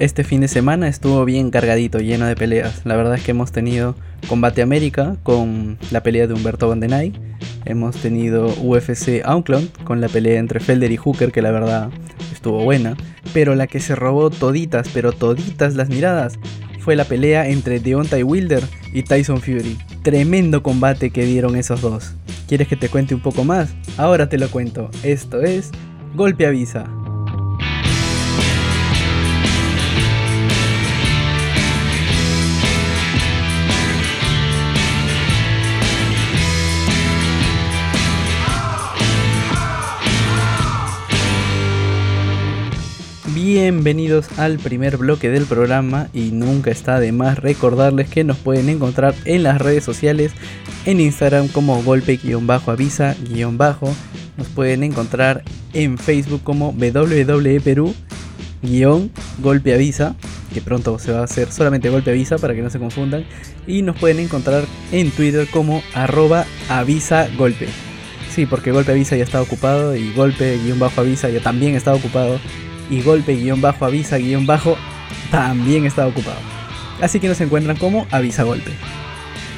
Este fin de semana estuvo bien cargadito, lleno de peleas. La verdad es que hemos tenido Combate América con la pelea de Humberto Vandenay. Hemos tenido UFC Auckland con la pelea entre Felder y Hooker, que la verdad estuvo buena. Pero la que se robó toditas, pero toditas las miradas, fue la pelea entre Deontay Wilder y Tyson Fury. Tremendo combate que dieron esos dos. ¿Quieres que te cuente un poco más? Ahora te lo cuento. Esto es Golpe Avisa. Bienvenidos al primer bloque del programa y nunca está de más recordarles que nos pueden encontrar en las redes sociales, en Instagram como golpe-avisa-bajo, nos pueden encontrar en Facebook como WWE Perú que pronto se va a hacer solamente golpe avisa para que no se confundan, y nos pueden encontrar en Twitter como arroba avisa golpe. Sí, porque golpe avisa ya está ocupado y golpe guion bajo avisa ya también está ocupado y golpe guion bajo avisa guion bajo también está ocupado. Así que nos encuentran como avisa golpe.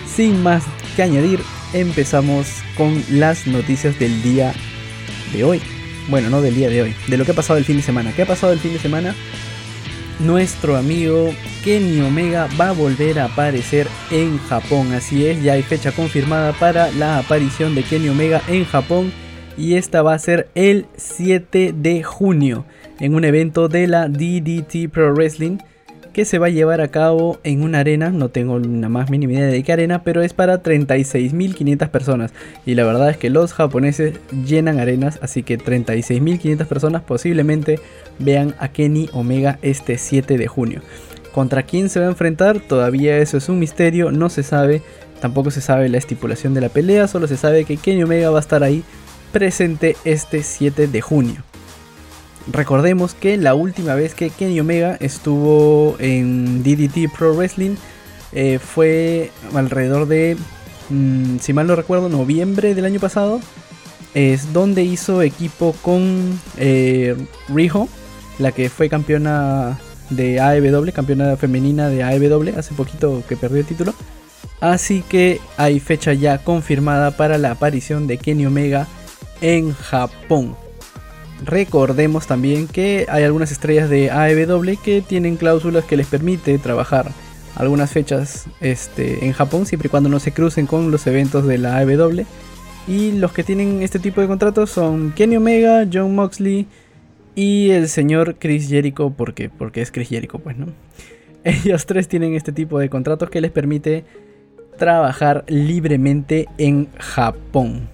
Sin más que añadir, empezamos con las noticias del día de hoy. Bueno, no del día de hoy, de lo que ha pasado el fin de semana. ¿Qué ha pasado el fin de semana? Nuestro amigo Kenny Omega va a volver a aparecer en Japón. Así es, ya hay fecha confirmada para la aparición de Kenny Omega en Japón. Y esta va a ser el 7 de junio en un evento de la DDT Pro Wrestling que se va a llevar a cabo en una arena, no tengo la más mínima idea de qué arena, pero es para 36.500 personas. Y la verdad es que los japoneses llenan arenas, así que 36.500 personas posiblemente vean a Kenny Omega este 7 de junio. ¿Contra quién se va a enfrentar? Todavía eso es un misterio, no se sabe, tampoco se sabe la estipulación de la pelea, solo se sabe que Kenny Omega va a estar ahí presente este 7 de junio. Recordemos que la última vez que Kenny Omega estuvo en DDT Pro Wrestling eh, fue alrededor de, mm, si mal no recuerdo, noviembre del año pasado. Es donde hizo equipo con eh, Riho, la que fue campeona de AEW, campeona femenina de AEW, hace poquito que perdió el título. Así que hay fecha ya confirmada para la aparición de Kenny Omega en Japón. Recordemos también que hay algunas estrellas de AEW que tienen cláusulas que les permite trabajar algunas fechas este, en Japón siempre y cuando no se crucen con los eventos de la AEW. Y los que tienen este tipo de contratos son Kenny Omega, John Moxley y el señor Chris Jericho, porque, porque es Chris Jericho, pues, ¿no? Ellos tres tienen este tipo de contratos que les permite trabajar libremente en Japón.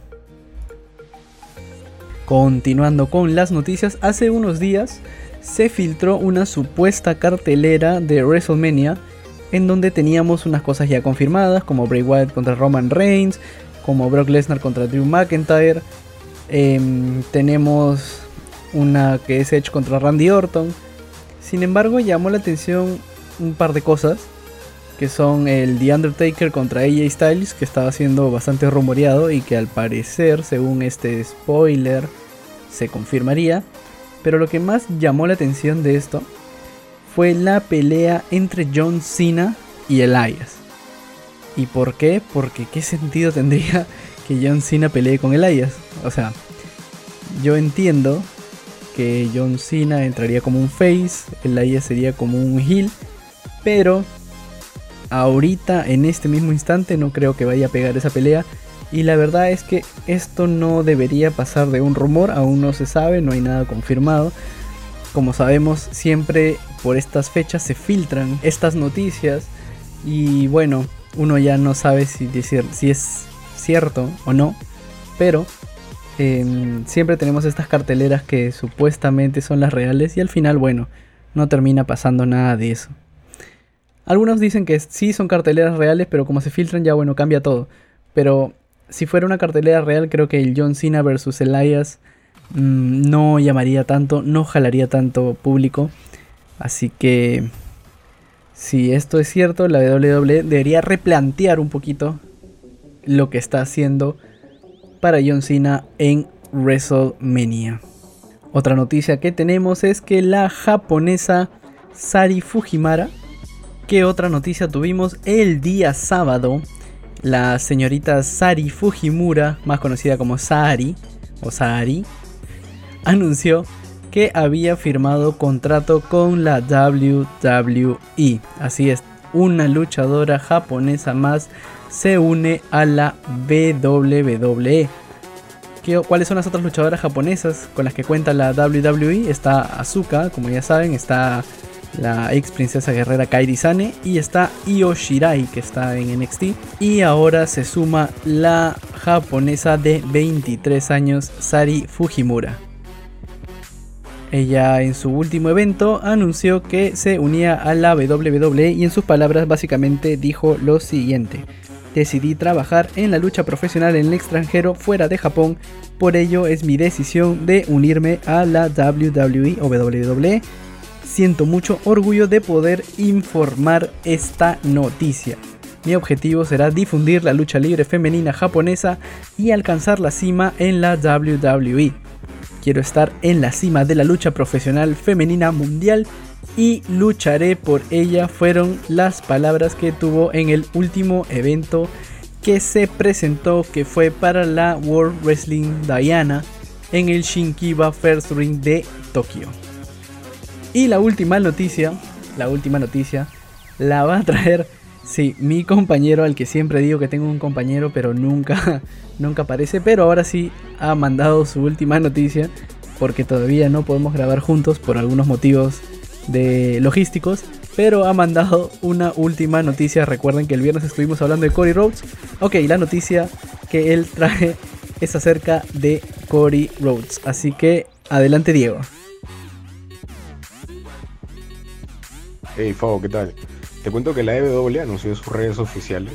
Continuando con las noticias, hace unos días se filtró una supuesta cartelera de WrestleMania en donde teníamos unas cosas ya confirmadas como Bray Wyatt contra Roman Reigns, como Brock Lesnar contra Drew McIntyre, em, tenemos una que es Edge contra Randy Orton. Sin embargo, llamó la atención un par de cosas que son el The Undertaker contra AJ Styles, que estaba siendo bastante rumoreado y que al parecer, según este spoiler, se confirmaría. Pero lo que más llamó la atención de esto fue la pelea entre John Cena y Elias. ¿Y por qué? Porque qué sentido tendría que John Cena pelee con Elias. O sea, yo entiendo que John Cena entraría como un face, Elias sería como un heel, pero ahorita, en este mismo instante, no creo que vaya a pegar esa pelea. Y la verdad es que esto no debería pasar de un rumor, aún no se sabe, no hay nada confirmado. Como sabemos, siempre por estas fechas se filtran estas noticias y bueno, uno ya no sabe si, decir, si es cierto o no, pero em, siempre tenemos estas carteleras que supuestamente son las reales y al final, bueno, no termina pasando nada de eso. Algunos dicen que sí son carteleras reales, pero como se filtran ya bueno, cambia todo. Pero si fuera una cartelera real, creo que el John Cena versus Elias mm, no llamaría tanto, no jalaría tanto público. Así que si esto es cierto, la WWE debería replantear un poquito lo que está haciendo para John Cena en WrestleMania. Otra noticia que tenemos es que la japonesa Sari Fujimara. ¿Qué otra noticia tuvimos el día sábado? La señorita Sari Fujimura, más conocida como Sari o Sari, anunció que había firmado contrato con la WWE. Así es, una luchadora japonesa más se une a la WWE. ¿Cuáles son las otras luchadoras japonesas con las que cuenta la WWE? Está Asuka, como ya saben, está la ex princesa guerrera Kairi Sane y está Io Shirai que está en NXT y ahora se suma la japonesa de 23 años Sari Fujimura. Ella en su último evento anunció que se unía a la WWE y en sus palabras básicamente dijo lo siguiente. Decidí trabajar en la lucha profesional en el extranjero fuera de Japón, por ello es mi decisión de unirme a la WWE o WWE. Siento mucho orgullo de poder informar esta noticia. Mi objetivo será difundir la lucha libre femenina japonesa y alcanzar la cima en la WWE. Quiero estar en la cima de la lucha profesional femenina mundial y lucharé por ella fueron las palabras que tuvo en el último evento que se presentó que fue para la World Wrestling Diana en el Shinkiba First Ring de Tokio. Y la última noticia, la última noticia la va a traer Sí, mi compañero, al que siempre digo que tengo un compañero, pero nunca, nunca aparece. Pero ahora sí ha mandado su última noticia, porque todavía no podemos grabar juntos por algunos motivos de logísticos. Pero ha mandado una última noticia. Recuerden que el viernes estuvimos hablando de Cody Rhodes. Ok, la noticia que él trae es acerca de Cody Rhodes. Así que adelante, Diego. Hey, Fabo, ¿qué tal? Te cuento que la WWE anunció en sus redes oficiales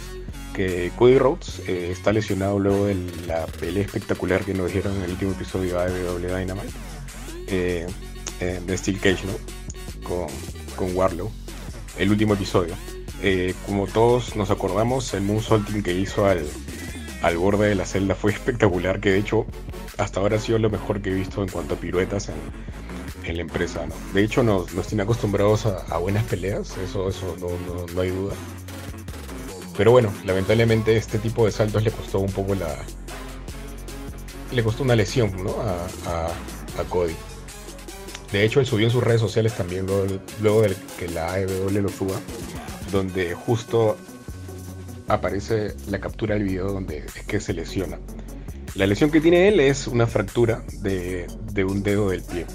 que Cody Rhodes eh, está lesionado luego de la pelea espectacular que nos dieron en el último episodio de WWE Dynamite eh, eh, de Steel Cage, ¿no? Con, con Warlow, el último episodio. como todos nos acordamos, el moonsaulting que hizo al, al borde de la celda fue espectacular, que de hecho hasta ahora ha sido lo mejor que he visto en cuanto a piruetas en, en la empresa. ¿no? De hecho, nos, nos tiene acostumbrados a, buenas peleas, eso, eso no, no, hay duda. Pero bueno, lamentablemente este tipo de saltos le costó un poco la. Le costó una lesión ¿no? a, Cody. De hecho, él subió en sus redes sociales también luego, de que la AEW lo suba, donde justo aparece la captura del video donde es que se lesiona. La lesión que tiene él es una fractura de un dedo del pie.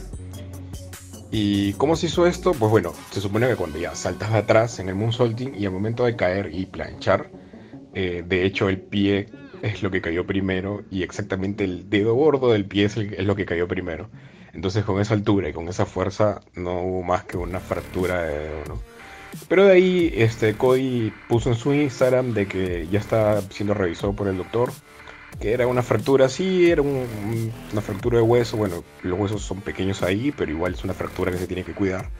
¿Y cómo se hizo esto? Pues bueno, se supone que cuando ya saltas de atrás en el moonsaulting y al momento de caer y planchar, eh, de hecho el pie es lo que cayó primero y exactamente el dedo gordo del pie es, lo que cayó primero. Entonces con esa altura y con esa fuerza no hubo más que una fractura de dedo, Pero de ahí este, Cody puso en su Instagram de que ya está siendo revisado por el doctor que era una fractura, sí, era una fractura de hueso, bueno, los huesos son pequeños ahí, pero igual es una fractura que se tiene que cuidar.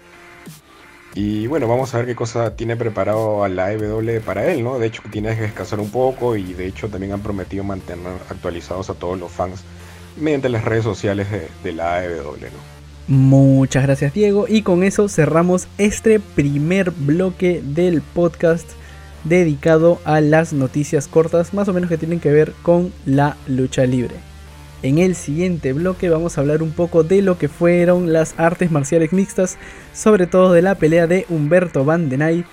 Y bueno, vamos a ver qué cosa tiene preparado a la AEW para él, ¿no? De hecho, tiene que descansar un poco y de hecho también han prometido mantener actualizados a todos los fans mediante las redes sociales de, de la AEW, ¿no? Muchas gracias Diego y con eso cerramos este primer bloque del podcast dedicado a las noticias cortas, más o menos que tienen que ver con la lucha libre. En el siguiente bloque vamos a hablar un poco de lo que fueron las artes marciales mixtas, sobre todo de la pelea de Humberto Van Denay,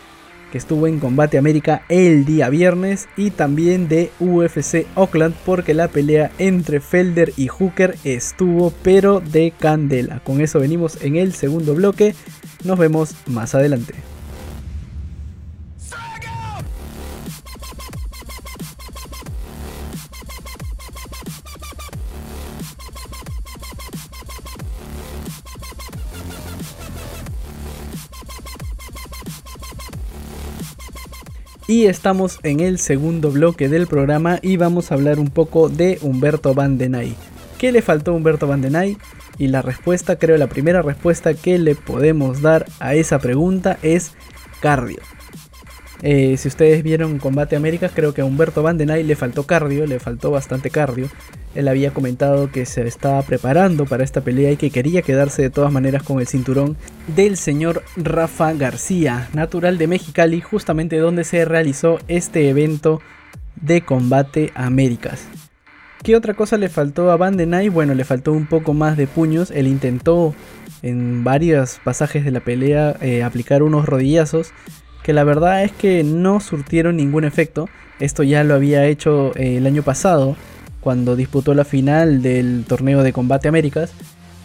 que estuvo en Combate América el día viernes, y también de UFC Oakland, porque la pelea entre Felder y Hooker estuvo pero de candela. Con eso venimos en el segundo bloque, nos vemos más adelante. Y estamos en el segundo bloque del programa y vamos a hablar un poco de Humberto Van Denay. ¿Qué le faltó a Humberto Van Denay? Y la respuesta, creo la primera respuesta que le podemos dar a esa pregunta es cardio. Eh, si ustedes vieron Combate Américas, creo que a Humberto Van den le faltó cardio, le faltó bastante cardio. Él había comentado que se estaba preparando para esta pelea y que quería quedarse de todas maneras con el cinturón del señor Rafa García, natural de Mexicali, justamente donde se realizó este evento de Combate Américas. ¿Qué otra cosa le faltó a Van den Bueno, le faltó un poco más de puños. Él intentó en varios pasajes de la pelea eh, aplicar unos rodillazos que la verdad es que no surtieron ningún efecto. Esto ya lo había hecho eh, el año pasado cuando disputó la final del torneo de combate Américas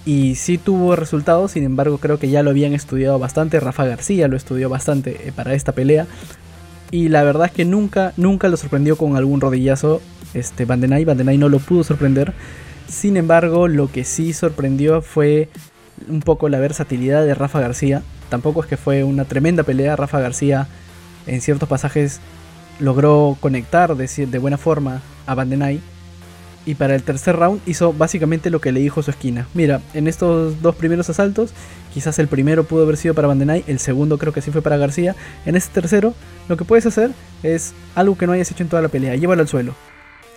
y sí tuvo resultados, sin embargo creo que ya lo habían estudiado bastante, Rafa García lo estudió bastante eh, para esta pelea y la verdad es que nunca, nunca lo sorprendió con algún rodillazo este Bandenay, Bandenay no lo pudo sorprender, sin embargo lo que sí sorprendió fue un poco la versatilidad de Rafa García, tampoco es que fue una tremenda pelea, Rafa García en ciertos pasajes logró conectar de, de buena forma a Bandenay y para el tercer round hizo básicamente lo que le dijo su esquina. Mira, en estos dos primeros asaltos, quizás el primero pudo haber sido para Bandenay, el segundo creo que sí fue para García. En este tercero, lo que puedes hacer es algo que no hayas hecho en toda la pelea, llévalo al suelo.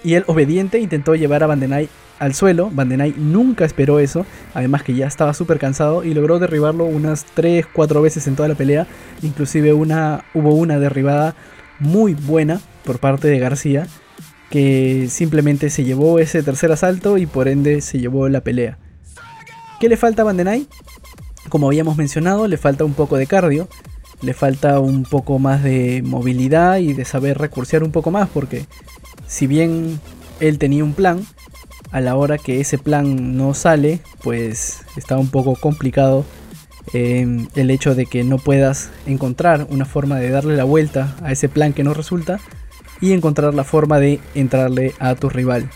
Y él obediente intentó llevar a Bandenay al suelo. Bandenay nunca esperó eso, además que ya estaba súper cansado y logró derribarlo unas 3-4 veces en toda la pelea. Inclusive una, hubo una derribada muy buena por parte de García que simplemente se llevó ese tercer asalto y por ende se llevó la pelea. ¿Qué le falta a Bandenay? Como habíamos mencionado, le falta un poco de cardio, le falta un poco más de movilidad y de saber recursear un poco más, porque si bien él tenía un plan, a la hora que ese plan no sale, pues está un poco complicado eh, el hecho de que no puedas encontrar una forma de darle la vuelta a ese plan que no resulta y encontrar la forma de entrarle a tu rival.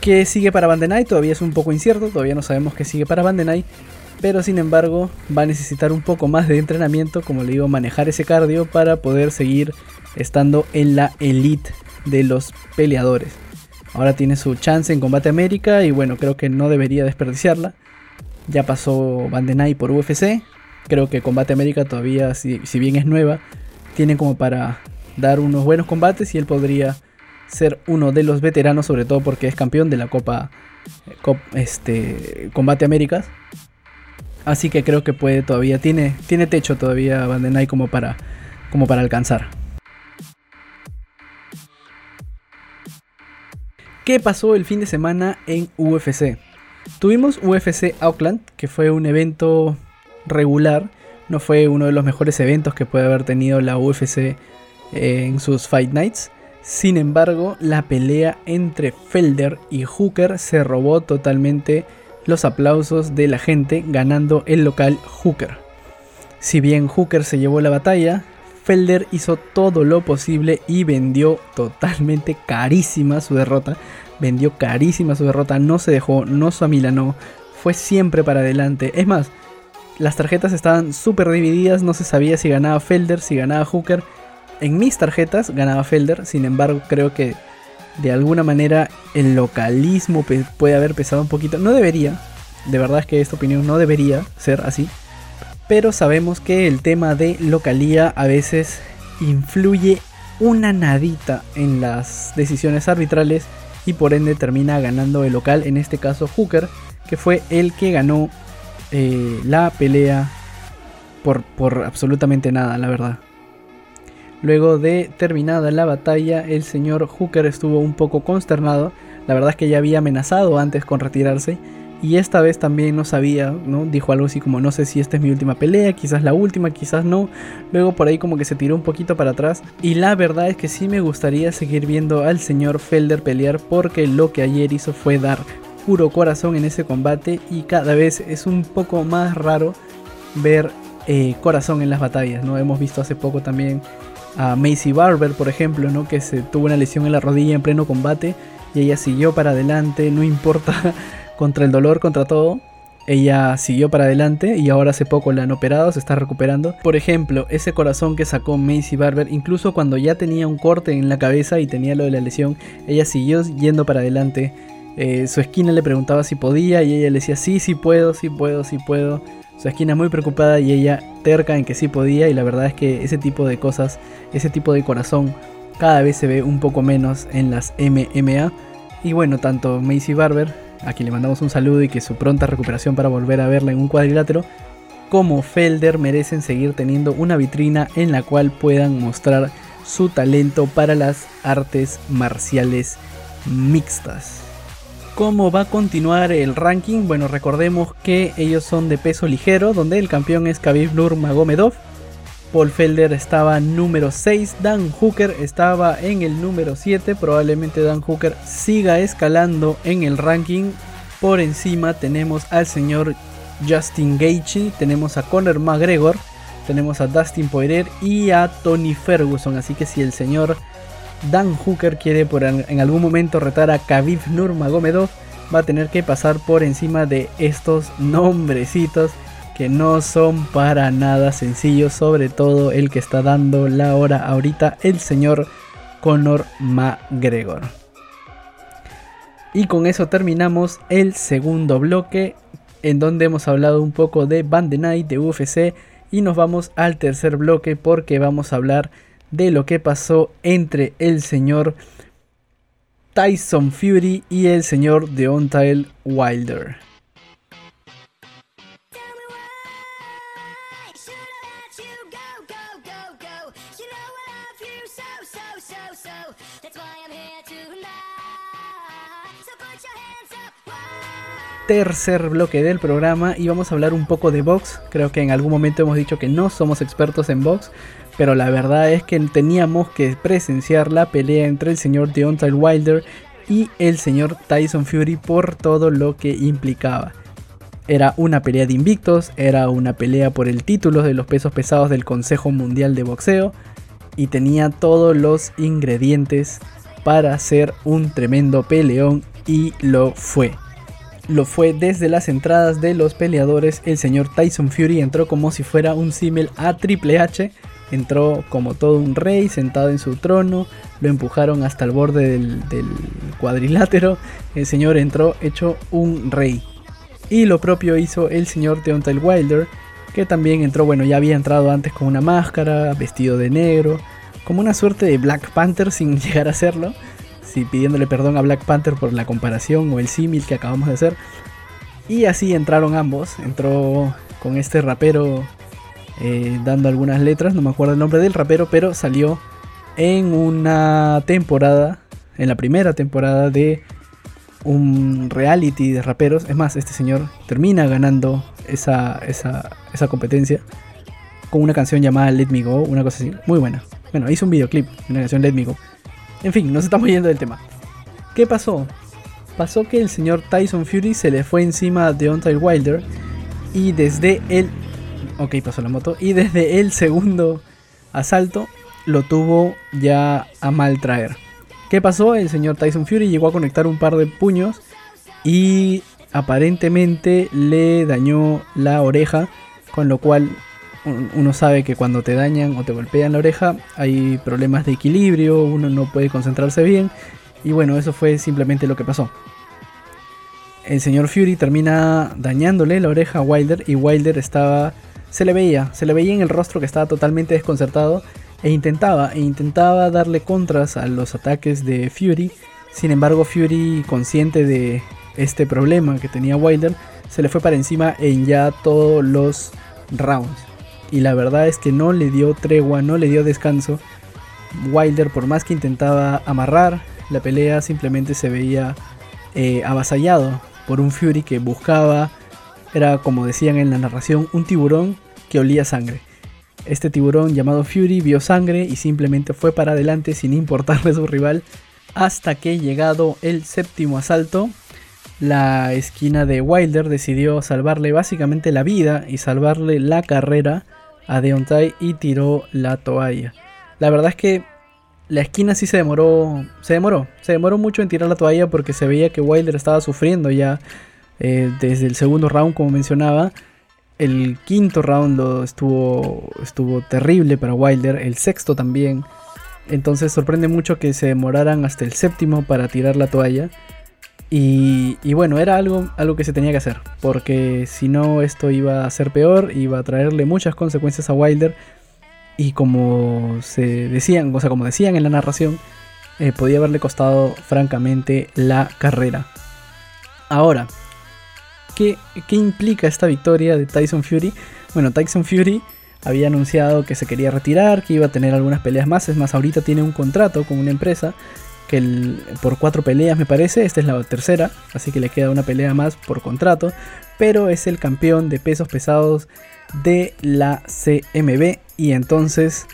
¿Qué sigue para Bandenay? Todavía es un poco incierto, todavía no sabemos qué sigue para Bandenay, pero sin embargo va a necesitar un poco más de entrenamiento, como le digo, manejar ese cardio para poder seguir estando en la elite de los peleadores. Ahora tiene su chance en Combate América y bueno, creo que no debería desperdiciarla. Ya pasó Bandenay por UFC. Creo que Combate América todavía, si, si bien es nueva, tiene como para dar unos buenos combates y él podría ser uno de los veteranos, sobre todo porque es campeón de la Copa eh, este, Combate Américas. Así que creo que puede todavía, tiene, tiene techo todavía Bandenay como para, como para alcanzar. ¿Qué pasó el fin de semana en UFC? Tuvimos UFC Auckland, que fue un evento regular, no fue uno de los mejores eventos que puede haber tenido la UFC en sus Fight Nights. Sin embargo, la pelea entre Felder y Hooker se robó totalmente los aplausos de la gente, ganando el local Hooker. Si bien Hooker se llevó la batalla, Felder hizo todo lo posible y vendió totalmente carísima su derrota. Vendió carísima su derrota, no se dejó, no se amilanó, fue siempre para adelante. Es más, las tarjetas estaban súper divididas, no se sabía si ganaba Felder, si ganaba Hooker en mis tarjetas ganaba Felder, sin embargo creo que de alguna manera el localismo puede haber pesado un poquito. No debería, de verdad es que esta opinión no debería ser así. Pero sabemos que el tema de localía a veces influye una nadita en las decisiones arbitrales y por ende termina ganando el local, en este caso Hooker, que fue el que ganó eh, la pelea por, por absolutamente nada, la verdad. Luego de terminada la batalla, el señor Hooker estuvo un poco consternado. La verdad es que ya había amenazado antes con retirarse. Y esta vez también no sabía, ¿no? Dijo algo así como no sé si esta es mi última pelea, quizás la última, quizás no. Luego por ahí como que se tiró un poquito para atrás. Y la verdad es que sí me gustaría seguir viendo al señor Felder pelear porque lo que ayer hizo fue dar puro corazón en ese combate y cada vez es un poco más raro ver eh, corazón en las batallas, ¿no? Hemos visto hace poco también a Macy Barber, por ejemplo, ¿no? que se tuvo una lesión en la rodilla en pleno combate y ella siguió para adelante, no importa contra el dolor, contra todo. Ella siguió para adelante y ahora hace poco la han operado, se está recuperando. Por ejemplo, ese corazón que sacó Macy Barber, incluso cuando ya tenía un corte en la cabeza y tenía lo de la lesión, ella siguió yendo para adelante. Eh, su esquina le preguntaba si podía y ella le decía sí, sí puedo, sí puedo, sí puedo. su esquina muy preocupada y ella terca en que sí podía y la verdad es que ese tipo de cosas, ese tipo de corazón cada vez se ve un poco menos en las MMA. Y bueno, tanto Macy Barber, a quien le mandamos un saludo y que su pronta recuperación para volver a verla en un cuadrilátero, como Felder merecen seguir teniendo una vitrina en la cual puedan mostrar su talento para las artes marciales mixtas. ¿Cómo va a continuar el ranking? Bueno, recordemos que ellos son de peso ligero, donde el campeón es Khabib Nurmagomedov. Paul Felder estaba número 6, Dan Hooker estaba en el número 7, probablemente Dan Hooker siga escalando en el ranking. Por encima tenemos al señor Justin Gaethje, tenemos a Conor McGregor, tenemos a Dustin Poirier y a Tony Ferguson, así que si el señor Dan Hooker quiere por en algún momento retar a Khabib Nurmagomedov, va a tener que pasar por encima de estos nombrecitos que no son para nada sencillos, sobre todo el que está dando la hora ahorita, el señor Conor McGregor. Y con eso terminamos el segundo bloque, en donde hemos hablado un poco de Band Night, de UFC, y nos vamos al tercer bloque porque vamos a hablar de lo que pasó entre el señor Tyson Fury y el señor Deontay Wilder. Tercer bloque del programa y vamos a hablar un poco de box. Creo que en algún momento hemos dicho que no somos expertos en box, pero la verdad es que teníamos que presenciar la pelea entre el señor Deontay Wilder y el señor Tyson Fury por todo lo que implicaba. Era una pelea de invictos, era una pelea por el título de los pesos pesados del Consejo Mundial de Boxeo y tenía todos los ingredientes para ser un tremendo peleón y lo fue lo fue desde las entradas de los peleadores. El señor Tyson Fury entró como si fuera un símil a Triple H. Entró como todo un rey sentado en su trono. Lo empujaron hasta el borde del, cuadrilátero. El señor entró hecho un rey. Y lo propio hizo el señor Deontay Wilder. Que también entró, bueno, ya había entrado antes con una máscara, vestido de negro. Como una suerte de Black Panther sin llegar a serlo si pidiéndole perdón a Black Panther por la comparación o el símil que acabamos de hacer. Y así entraron ambos. Entró con este rapero eh, dando algunas letras, no me acuerdo el nombre del rapero, pero salió en una temporada, en la primera temporada de un reality de raperos. Es más, este señor termina ganando esa, esa, esa competencia con una canción llamada Let Me Go, una cosa así, muy buena. Bueno, hizo un videoclip, una canción Let Me Go. En fin, nos estamos yendo del tema. ¿Qué pasó? Pasó que el señor Tyson Fury se le fue encima a Deontay Wilder y desde el... Ok, pasó la moto. Y desde el segundo asalto lo tuvo ya a mal traer. ¿Qué pasó? El señor Tyson Fury llegó a conectar un par de puños y aparentemente le dañó la oreja, con lo cual uno sabe que cuando te dañan o te golpean la oreja hay problemas de equilibrio, uno no puede concentrarse bien y bueno, eso fue simplemente lo que pasó. El señor Fury termina dañándole la oreja a Wilder y Wilder estaba se le veía, se le veía en el rostro que estaba totalmente desconcertado e intentaba e intentaba darle contras a los ataques de Fury. Sin embargo, Fury consciente de este problema que tenía Wilder, se le fue para encima en ya todos los rounds y la verdad es que no le dio tregua, no le dio descanso. Wilder, por más que intentaba amarrar la pelea, simplemente se veía eh, avasallado por un Fury que buscaba, era como decían en la narración, un tiburón que olía sangre. Este tiburón llamado Fury vio sangre y simplemente fue para adelante sin importarle a su rival hasta que llegado el séptimo asalto, la esquina de Wilder decidió salvarle básicamente la vida y salvarle la carrera a Deontay y tiró la toalla. La verdad es que la esquina sí se demoró, se demoró, se demoró mucho en tirar la toalla porque se veía que Wilder estaba sufriendo ya eh, desde el segundo round, como mencionaba. El quinto round estuvo, estuvo terrible para Wilder, el sexto también. Entonces sorprende mucho que se demoraran hasta el séptimo para tirar la toalla. Y, y, bueno, era algo, algo que se tenía que hacer, porque si no esto iba a ser peor, iba a traerle muchas consecuencias a Wilder. Y como se decían, o sea, como decían en la narración, eh, podía haberle costado francamente la carrera. Ahora, ¿qué, ¿qué implica esta victoria de Tyson Fury? Bueno, Tyson Fury había anunciado que se quería retirar, que iba a tener algunas peleas más. Es más, ahorita tiene un contrato con una empresa que por cuatro peleas me parece, esta es la tercera, así que le queda una pelea más por contrato, pero es el campeón de pesos pesados de la CMB y entonces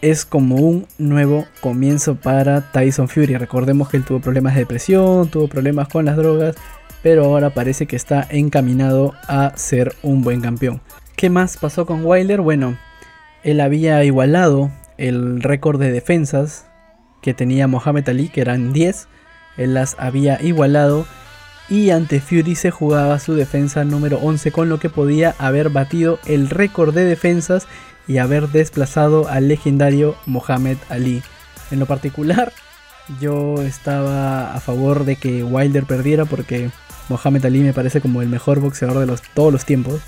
es como un nuevo comienzo para Tyson Fury. Recordemos que él tuvo problemas de depresión, tuvo problemas con las drogas, pero ahora parece que está encaminado a ser un buen campeón. ¿Qué más pasó con Wilder? Bueno, él había igualado el récord de defensas que tenía Mohamed Ali, que eran 10. Él las había igualado y ante Fury se jugaba su defensa número 11 con lo que podía haber batido el récord de defensas y haber desplazado al legendario Mohamed Ali. En lo particular, yo estaba a favor de que Wilder perdiera porque Mohamed Ali me parece como el mejor boxeador de los, todos los tiempos.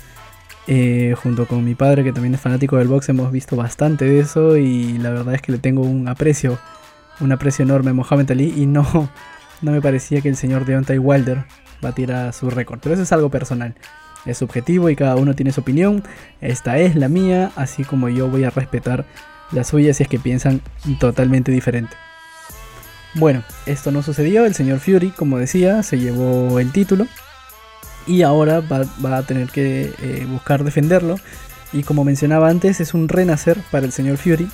Eh, junto con mi padre que también es fanático del box hemos visto bastante de eso y la verdad es que le tengo un aprecio un aprecio enorme a Mohamed Ali y no, no me parecía que el señor Deontay Wilder batiera su récord. Pero eso es algo personal. Es subjetivo y cada uno tiene su opinión. Esta es la mía, así como yo voy a respetar la suya si es que piensan totalmente diferente. Bueno, esto no sucedió. El señor Fury, como decía, se llevó el título. Y ahora va, a tener que eh, buscar defenderlo. Y como mencionaba antes, es un renacer para el señor Fury.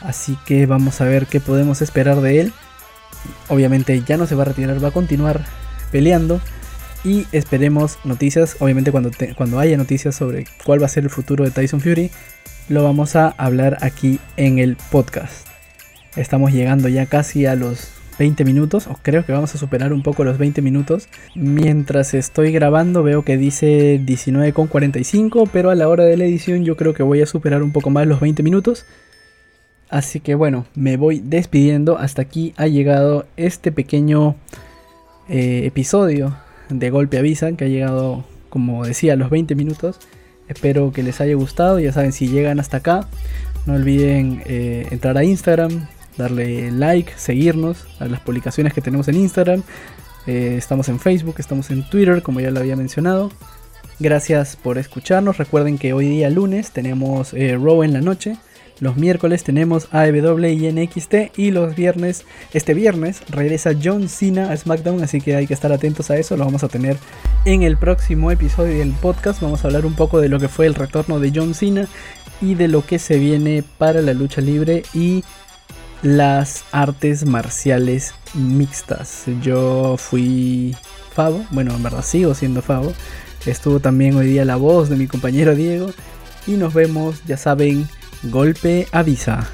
Así que vamos a ver qué podemos esperar de él. Obviamente ya no se va a retirar, va a continuar peleando. Y esperemos noticias, obviamente cuando, cuando haya noticias sobre cuál va a ser el futuro de Tyson Fury, lo vamos a hablar aquí en el podcast. Estamos llegando ya casi a los 20 minutos, o creo que vamos a superar un poco los 20 minutos. Mientras estoy grabando veo que dice 19,45, pero a la hora de la edición yo creo que voy a superar un poco más los 20 minutos. Así que bueno, me voy despidiendo. Hasta aquí ha llegado este pequeño eh, episodio de Golpe Avisan que ha llegado, como decía, a los 20 minutos. Espero que les haya gustado. Ya saben, si llegan hasta acá, no olviden eh, entrar a Instagram, darle like, seguirnos a las publicaciones que tenemos en Instagram. Eh, estamos en Facebook, estamos en Twitter, como ya lo había mencionado. Gracias por escucharnos. Recuerden que hoy día lunes tenemos Row en la noche los miércoles tenemos AEW y NXT y los viernes, este viernes regresa John Cena a SmackDown, así que hay que estar atentos a eso, lo vamos a tener en el próximo episodio del podcast, vamos a hablar un poco de lo que fue el retorno de John Cena y de lo que se viene para la lucha libre y las artes marciales mixtas. Yo fui Favo, bueno, en verdad sigo siendo Favo. Estuvo también hoy día la voz de mi compañero Diego. Y nos vemos, ya saben, Golpe avisa.